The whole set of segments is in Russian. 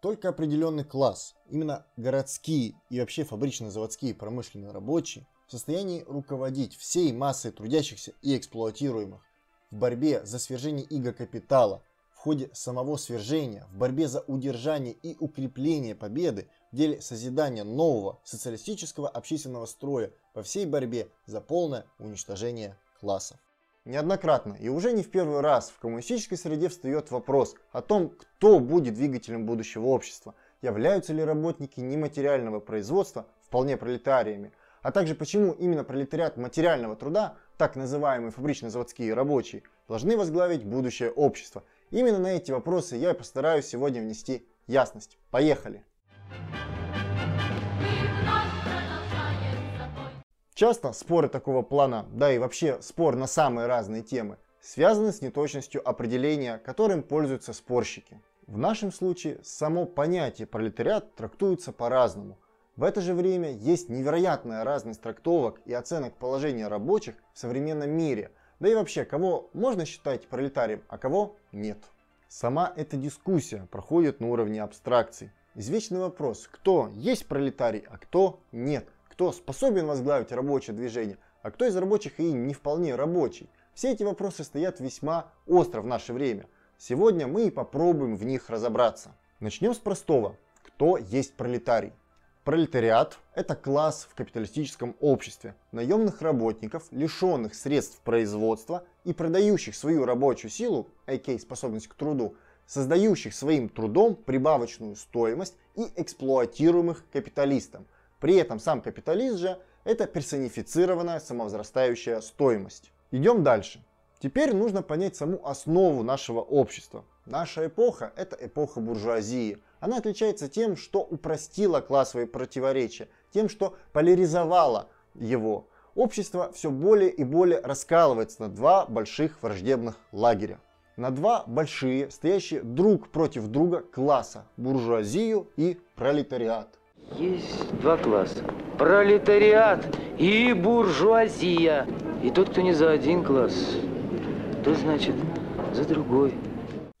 Только определенный класс, именно городские и вообще фабрично-заводские промышленные рабочие, в состоянии руководить всей массой трудящихся и эксплуатируемых в борьбе за свержение иго капитала, в ходе самого свержения, в борьбе за удержание и укрепление победы в деле созидания нового социалистического общественного строя по всей борьбе за полное уничтожение классов. Неоднократно и уже не в первый раз в коммунистической среде встает вопрос о том, кто будет двигателем будущего общества, являются ли работники нематериального производства вполне пролетариями, а также почему именно пролетариат материального труда, так называемые фабрично-заводские рабочие, должны возглавить будущее общество. Именно на эти вопросы я и постараюсь сегодня внести ясность. Поехали! Часто споры такого плана, да и вообще спор на самые разные темы, связаны с неточностью определения, которым пользуются спорщики. В нашем случае само понятие пролетариат трактуется по-разному. В это же время есть невероятная разность трактовок и оценок положения рабочих в современном мире, да и вообще, кого можно считать пролетарием, а кого нет. Сама эта дискуссия проходит на уровне абстракций. Извечный вопрос, кто есть пролетарий, а кто нет – кто способен возглавить рабочее движение, а кто из рабочих и не вполне рабочий. Все эти вопросы стоят весьма остро в наше время. Сегодня мы и попробуем в них разобраться. Начнем с простого. Кто есть пролетарий? Пролетариат – это класс в капиталистическом обществе наемных работников, лишенных средств производства и продающих свою рабочую силу, а.к.а. способность к труду, создающих своим трудом прибавочную стоимость и эксплуатируемых капиталистом – при этом сам капиталист же это персонифицированная самовозрастающая стоимость. Идем дальше. Теперь нужно понять саму основу нашего общества. Наша эпоха – это эпоха буржуазии. Она отличается тем, что упростила классовые противоречия, тем, что поляризовала его. Общество все более и более раскалывается на два больших враждебных лагеря. На два большие, стоящие друг против друга класса – буржуазию и пролетариат. Есть два класса. Пролетариат и буржуазия. И тот, кто не за один класс, то значит за другой.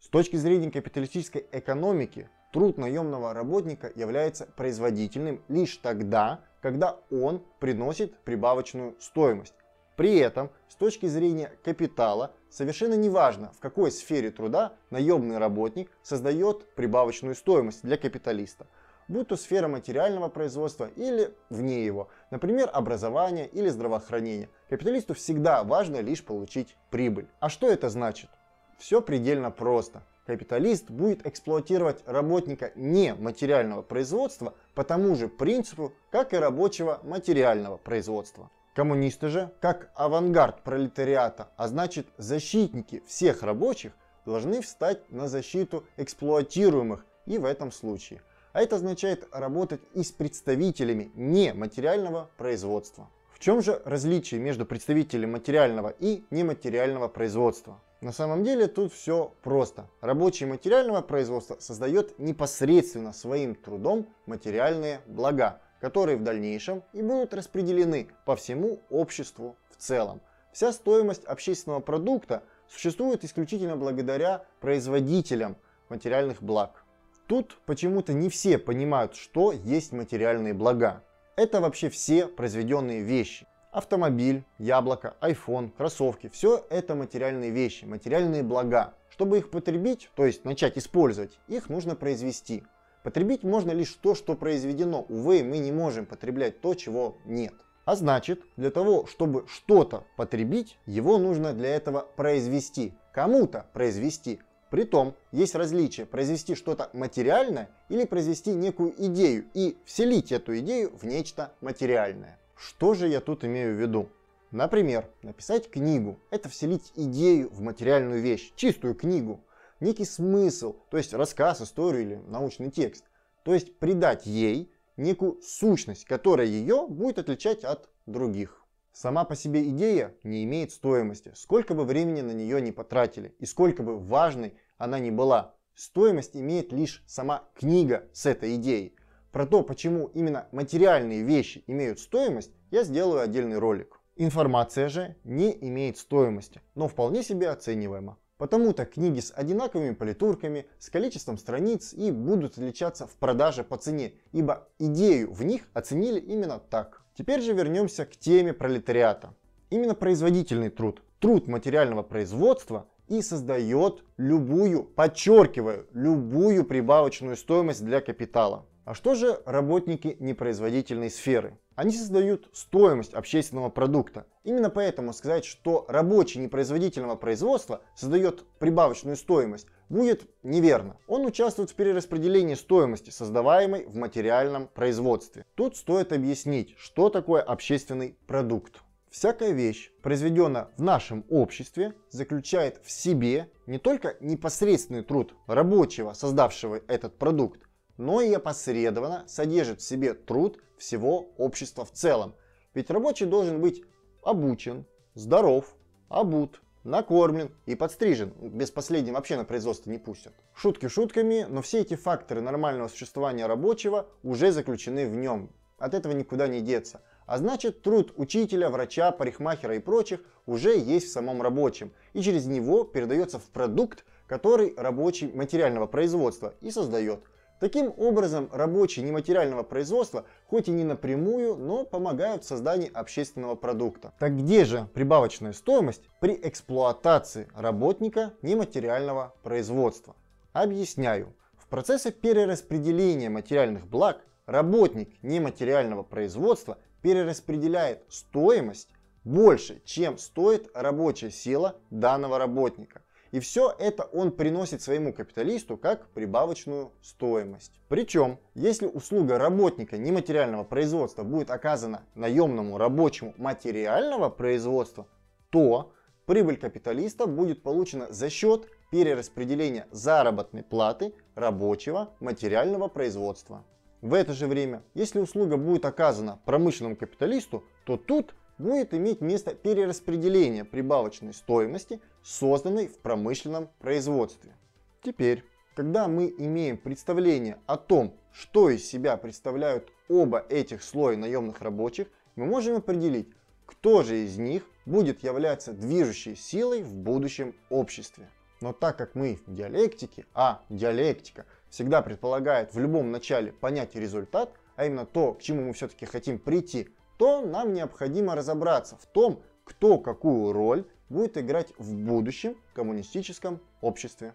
С точки зрения капиталистической экономики, труд наемного работника является производительным лишь тогда, когда он приносит прибавочную стоимость. При этом, с точки зрения капитала, совершенно неважно, в какой сфере труда наемный работник создает прибавочную стоимость для капиталиста – будь то сфера материального производства или вне его, например, образование или здравоохранение. Капиталисту всегда важно лишь получить прибыль. А что это значит? Все предельно просто. Капиталист будет эксплуатировать работника не материального производства по тому же принципу, как и рабочего материального производства. Коммунисты же, как авангард пролетариата, а значит защитники всех рабочих, должны встать на защиту эксплуатируемых и в этом случае а это означает работать и с представителями нематериального производства. В чем же различие между представителем материального и нематериального производства? На самом деле тут все просто. Рабочий материального производства создает непосредственно своим трудом материальные блага, которые в дальнейшем и будут распределены по всему обществу в целом. Вся стоимость общественного продукта существует исключительно благодаря производителям материальных благ. Тут почему-то не все понимают, что есть материальные блага. Это вообще все произведенные вещи. Автомобиль, яблоко, iPhone, кроссовки – все это материальные вещи, материальные блага. Чтобы их потребить, то есть начать использовать, их нужно произвести. Потребить можно лишь то, что произведено. Увы, мы не можем потреблять то, чего нет. А значит, для того, чтобы что-то потребить, его нужно для этого произвести. Кому-то произвести. Притом, есть различие произвести что-то материальное или произвести некую идею и вселить эту идею в нечто материальное. Что же я тут имею в виду? Например, написать книгу – это вселить идею в материальную вещь, чистую книгу, некий смысл, то есть рассказ, историю или научный текст. То есть придать ей некую сущность, которая ее будет отличать от других. Сама по себе идея не имеет стоимости, сколько бы времени на нее не потратили и сколько бы важной она ни была. Стоимость имеет лишь сама книга с этой идеей. Про то, почему именно материальные вещи имеют стоимость, я сделаю отдельный ролик. Информация же не имеет стоимости, но вполне себе оцениваема. Потому-то книги с одинаковыми политурками, с количеством страниц и будут отличаться в продаже по цене, ибо идею в них оценили именно так. Теперь же вернемся к теме пролетариата. Именно производительный труд, труд материального производства и создает любую, подчеркиваю, любую прибавочную стоимость для капитала. А что же работники непроизводительной сферы? Они создают стоимость общественного продукта. Именно поэтому сказать, что рабочий непроизводительного производства создает прибавочную стоимость, будет неверно. Он участвует в перераспределении стоимости, создаваемой в материальном производстве. Тут стоит объяснить, что такое общественный продукт. Всякая вещь, произведенная в нашем обществе, заключает в себе не только непосредственный труд рабочего, создавшего этот продукт, но и опосредованно содержит в себе труд всего общества в целом. Ведь рабочий должен быть обучен, здоров, обут, накормлен и подстрижен. Без последнего вообще на производство не пустят. Шутки шутками, но все эти факторы нормального существования рабочего уже заключены в нем. От этого никуда не деться. А значит, труд учителя, врача, парикмахера и прочих уже есть в самом рабочем. И через него передается в продукт, который рабочий материального производства и создает – Таким образом, рабочие нематериального производства, хоть и не напрямую, но помогают в создании общественного продукта. Так где же прибавочная стоимость при эксплуатации работника нематериального производства? Объясняю. В процессе перераспределения материальных благ работник нематериального производства перераспределяет стоимость больше, чем стоит рабочая сила данного работника. И все это он приносит своему капиталисту как прибавочную стоимость. Причем, если услуга работника нематериального производства будет оказана наемному рабочему материального производства, то прибыль капиталиста будет получена за счет перераспределения заработной платы рабочего материального производства. В это же время, если услуга будет оказана промышленному капиталисту, то тут будет иметь место перераспределение прибавочной стоимости, созданной в промышленном производстве. Теперь, когда мы имеем представление о том, что из себя представляют оба этих слоя наемных рабочих, мы можем определить, кто же из них будет являться движущей силой в будущем обществе. Но так как мы в диалектике, а диалектика всегда предполагает в любом начале понять результат, а именно то, к чему мы все-таки хотим прийти, то нам необходимо разобраться в том, кто какую роль будет играть в будущем коммунистическом обществе.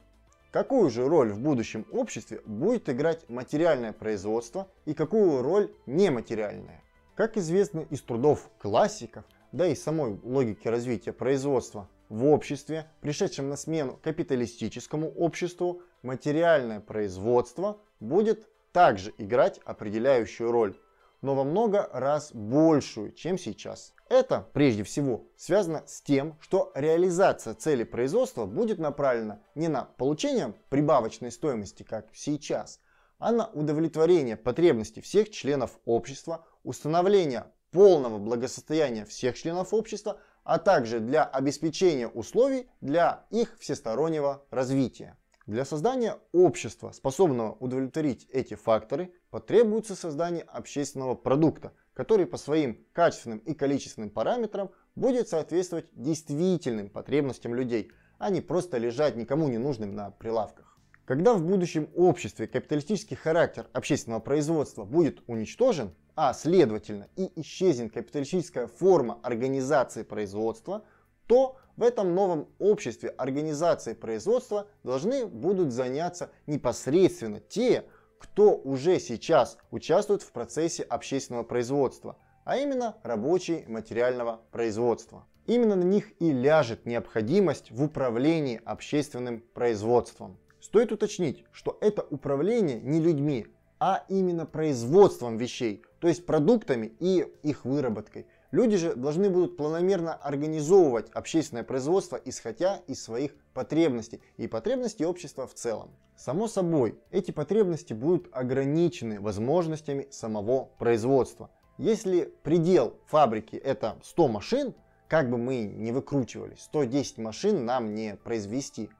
Какую же роль в будущем обществе будет играть материальное производство и какую роль нематериальное? Как известно из трудов классиков, да и самой логики развития производства, в обществе, пришедшем на смену капиталистическому обществу, материальное производство будет также играть определяющую роль но во много раз большую, чем сейчас. Это, прежде всего, связано с тем, что реализация цели производства будет направлена не на получение прибавочной стоимости, как сейчас, а на удовлетворение потребностей всех членов общества, установление полного благосостояния всех членов общества, а также для обеспечения условий для их всестороннего развития. Для создания общества, способного удовлетворить эти факторы, потребуется создание общественного продукта, который по своим качественным и количественным параметрам будет соответствовать действительным потребностям людей, а не просто лежать никому не нужным на прилавках. Когда в будущем обществе капиталистический характер общественного производства будет уничтожен, а следовательно и исчезнет капиталистическая форма организации производства, то в этом новом обществе организации производства должны будут заняться непосредственно те, кто уже сейчас участвует в процессе общественного производства, а именно рабочие материального производства. Именно на них и ляжет необходимость в управлении общественным производством. Стоит уточнить, что это управление не людьми, а именно производством вещей, то есть продуктами и их выработкой. Люди же должны будут планомерно организовывать общественное производство, исходя из своих потребностей и потребностей общества в целом. Само собой, эти потребности будут ограничены возможностями самого производства. Если предел фабрики это 100 машин, как бы мы ни выкручивались, 110 машин нам не произвести.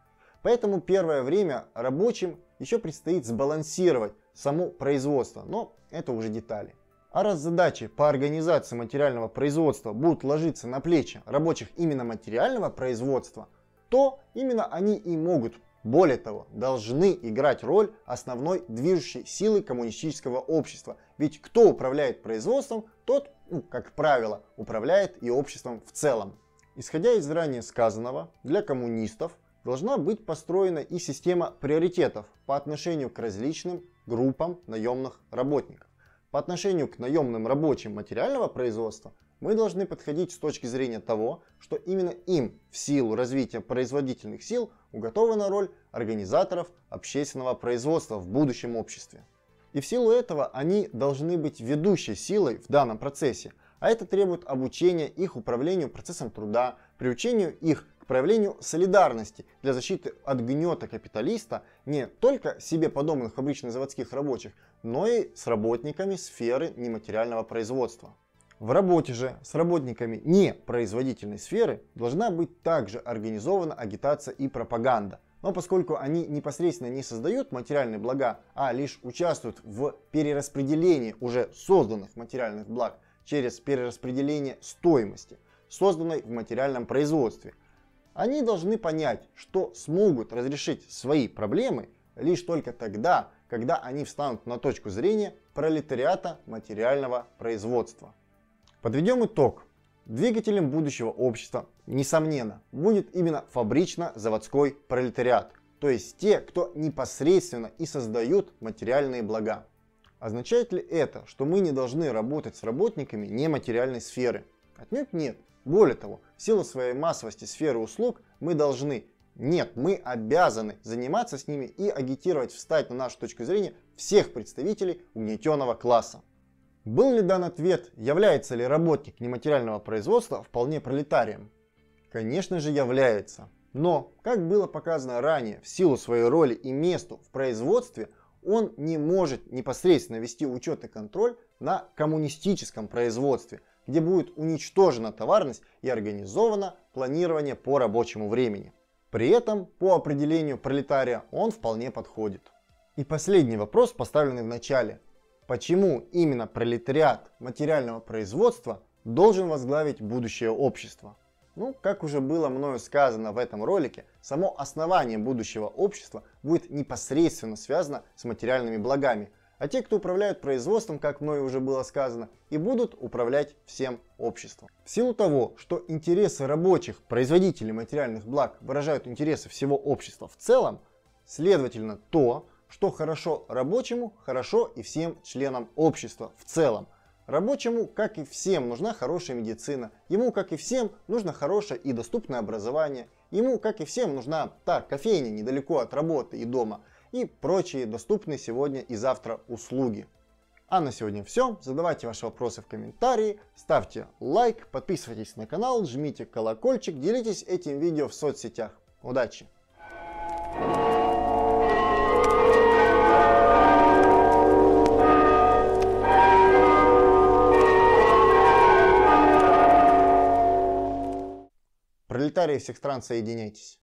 Поэтому первое время рабочим еще предстоит сбалансировать само производство, но это уже детали. А раз задачи по организации материального производства будут ложиться на плечи рабочих именно материального производства, то именно они и могут, более того, должны играть роль основной движущей силы коммунистического общества. Ведь кто управляет производством, тот, ну, как правило, управляет и обществом в целом. Исходя из ранее сказанного, для коммунистов должна быть построена и система приоритетов по отношению к различным группам наемных работников. По отношению к наемным рабочим материального производства мы должны подходить с точки зрения того, что именно им в силу развития производительных сил уготована роль организаторов общественного производства в будущем обществе. И в силу этого они должны быть ведущей силой в данном процессе, а это требует обучения их управлению процессом труда, приучению их к проявлению солидарности для защиты от гнета капиталиста не только себе подобных фабрично-заводских рабочих, но и с работниками сферы нематериального производства. В работе же с работниками непроизводительной сферы должна быть также организована агитация и пропаганда. Но поскольку они непосредственно не создают материальные блага, а лишь участвуют в перераспределении уже созданных материальных благ, через перераспределение стоимости, созданной в материальном производстве. Они должны понять, что смогут разрешить свои проблемы лишь только тогда, когда они встанут на точку зрения пролетариата материального производства. Подведем итог. Двигателем будущего общества, несомненно, будет именно фабрично-заводской пролетариат, то есть те, кто непосредственно и создают материальные блага. Означает ли это, что мы не должны работать с работниками нематериальной сферы? Отнюдь нет. Более того, силу своей массовости сферы услуг мы должны, нет, мы обязаны заниматься с ними и агитировать встать на нашу точку зрения всех представителей угнетенного класса. Был ли дан ответ, является ли работник нематериального производства вполне пролетарием? Конечно же является. Но, как было показано ранее, в силу своей роли и месту в производстве – он не может непосредственно вести учет и контроль на коммунистическом производстве, где будет уничтожена товарность и организовано планирование по рабочему времени. При этом, по определению пролетария, он вполне подходит. И последний вопрос, поставленный в начале. Почему именно пролетариат материального производства должен возглавить будущее общество? Ну, как уже было мною сказано в этом ролике, само основание будущего общества будет непосредственно связано с материальными благами, а те, кто управляют производством, как мною уже было сказано, и будут управлять всем обществом. В силу того, что интересы рабочих, производителей материальных благ выражают интересы всего общества в целом, следовательно то, что хорошо рабочему, хорошо и всем членам общества в целом. Рабочему, как и всем, нужна хорошая медицина. Ему, как и всем, нужно хорошее и доступное образование. Ему, как и всем, нужна та кофейня недалеко от работы и дома. И прочие доступные сегодня и завтра услуги. А на сегодня все. Задавайте ваши вопросы в комментарии, ставьте лайк, подписывайтесь на канал, жмите колокольчик, делитесь этим видео в соцсетях. Удачи! Пролетарии всех стран, соединяйтесь.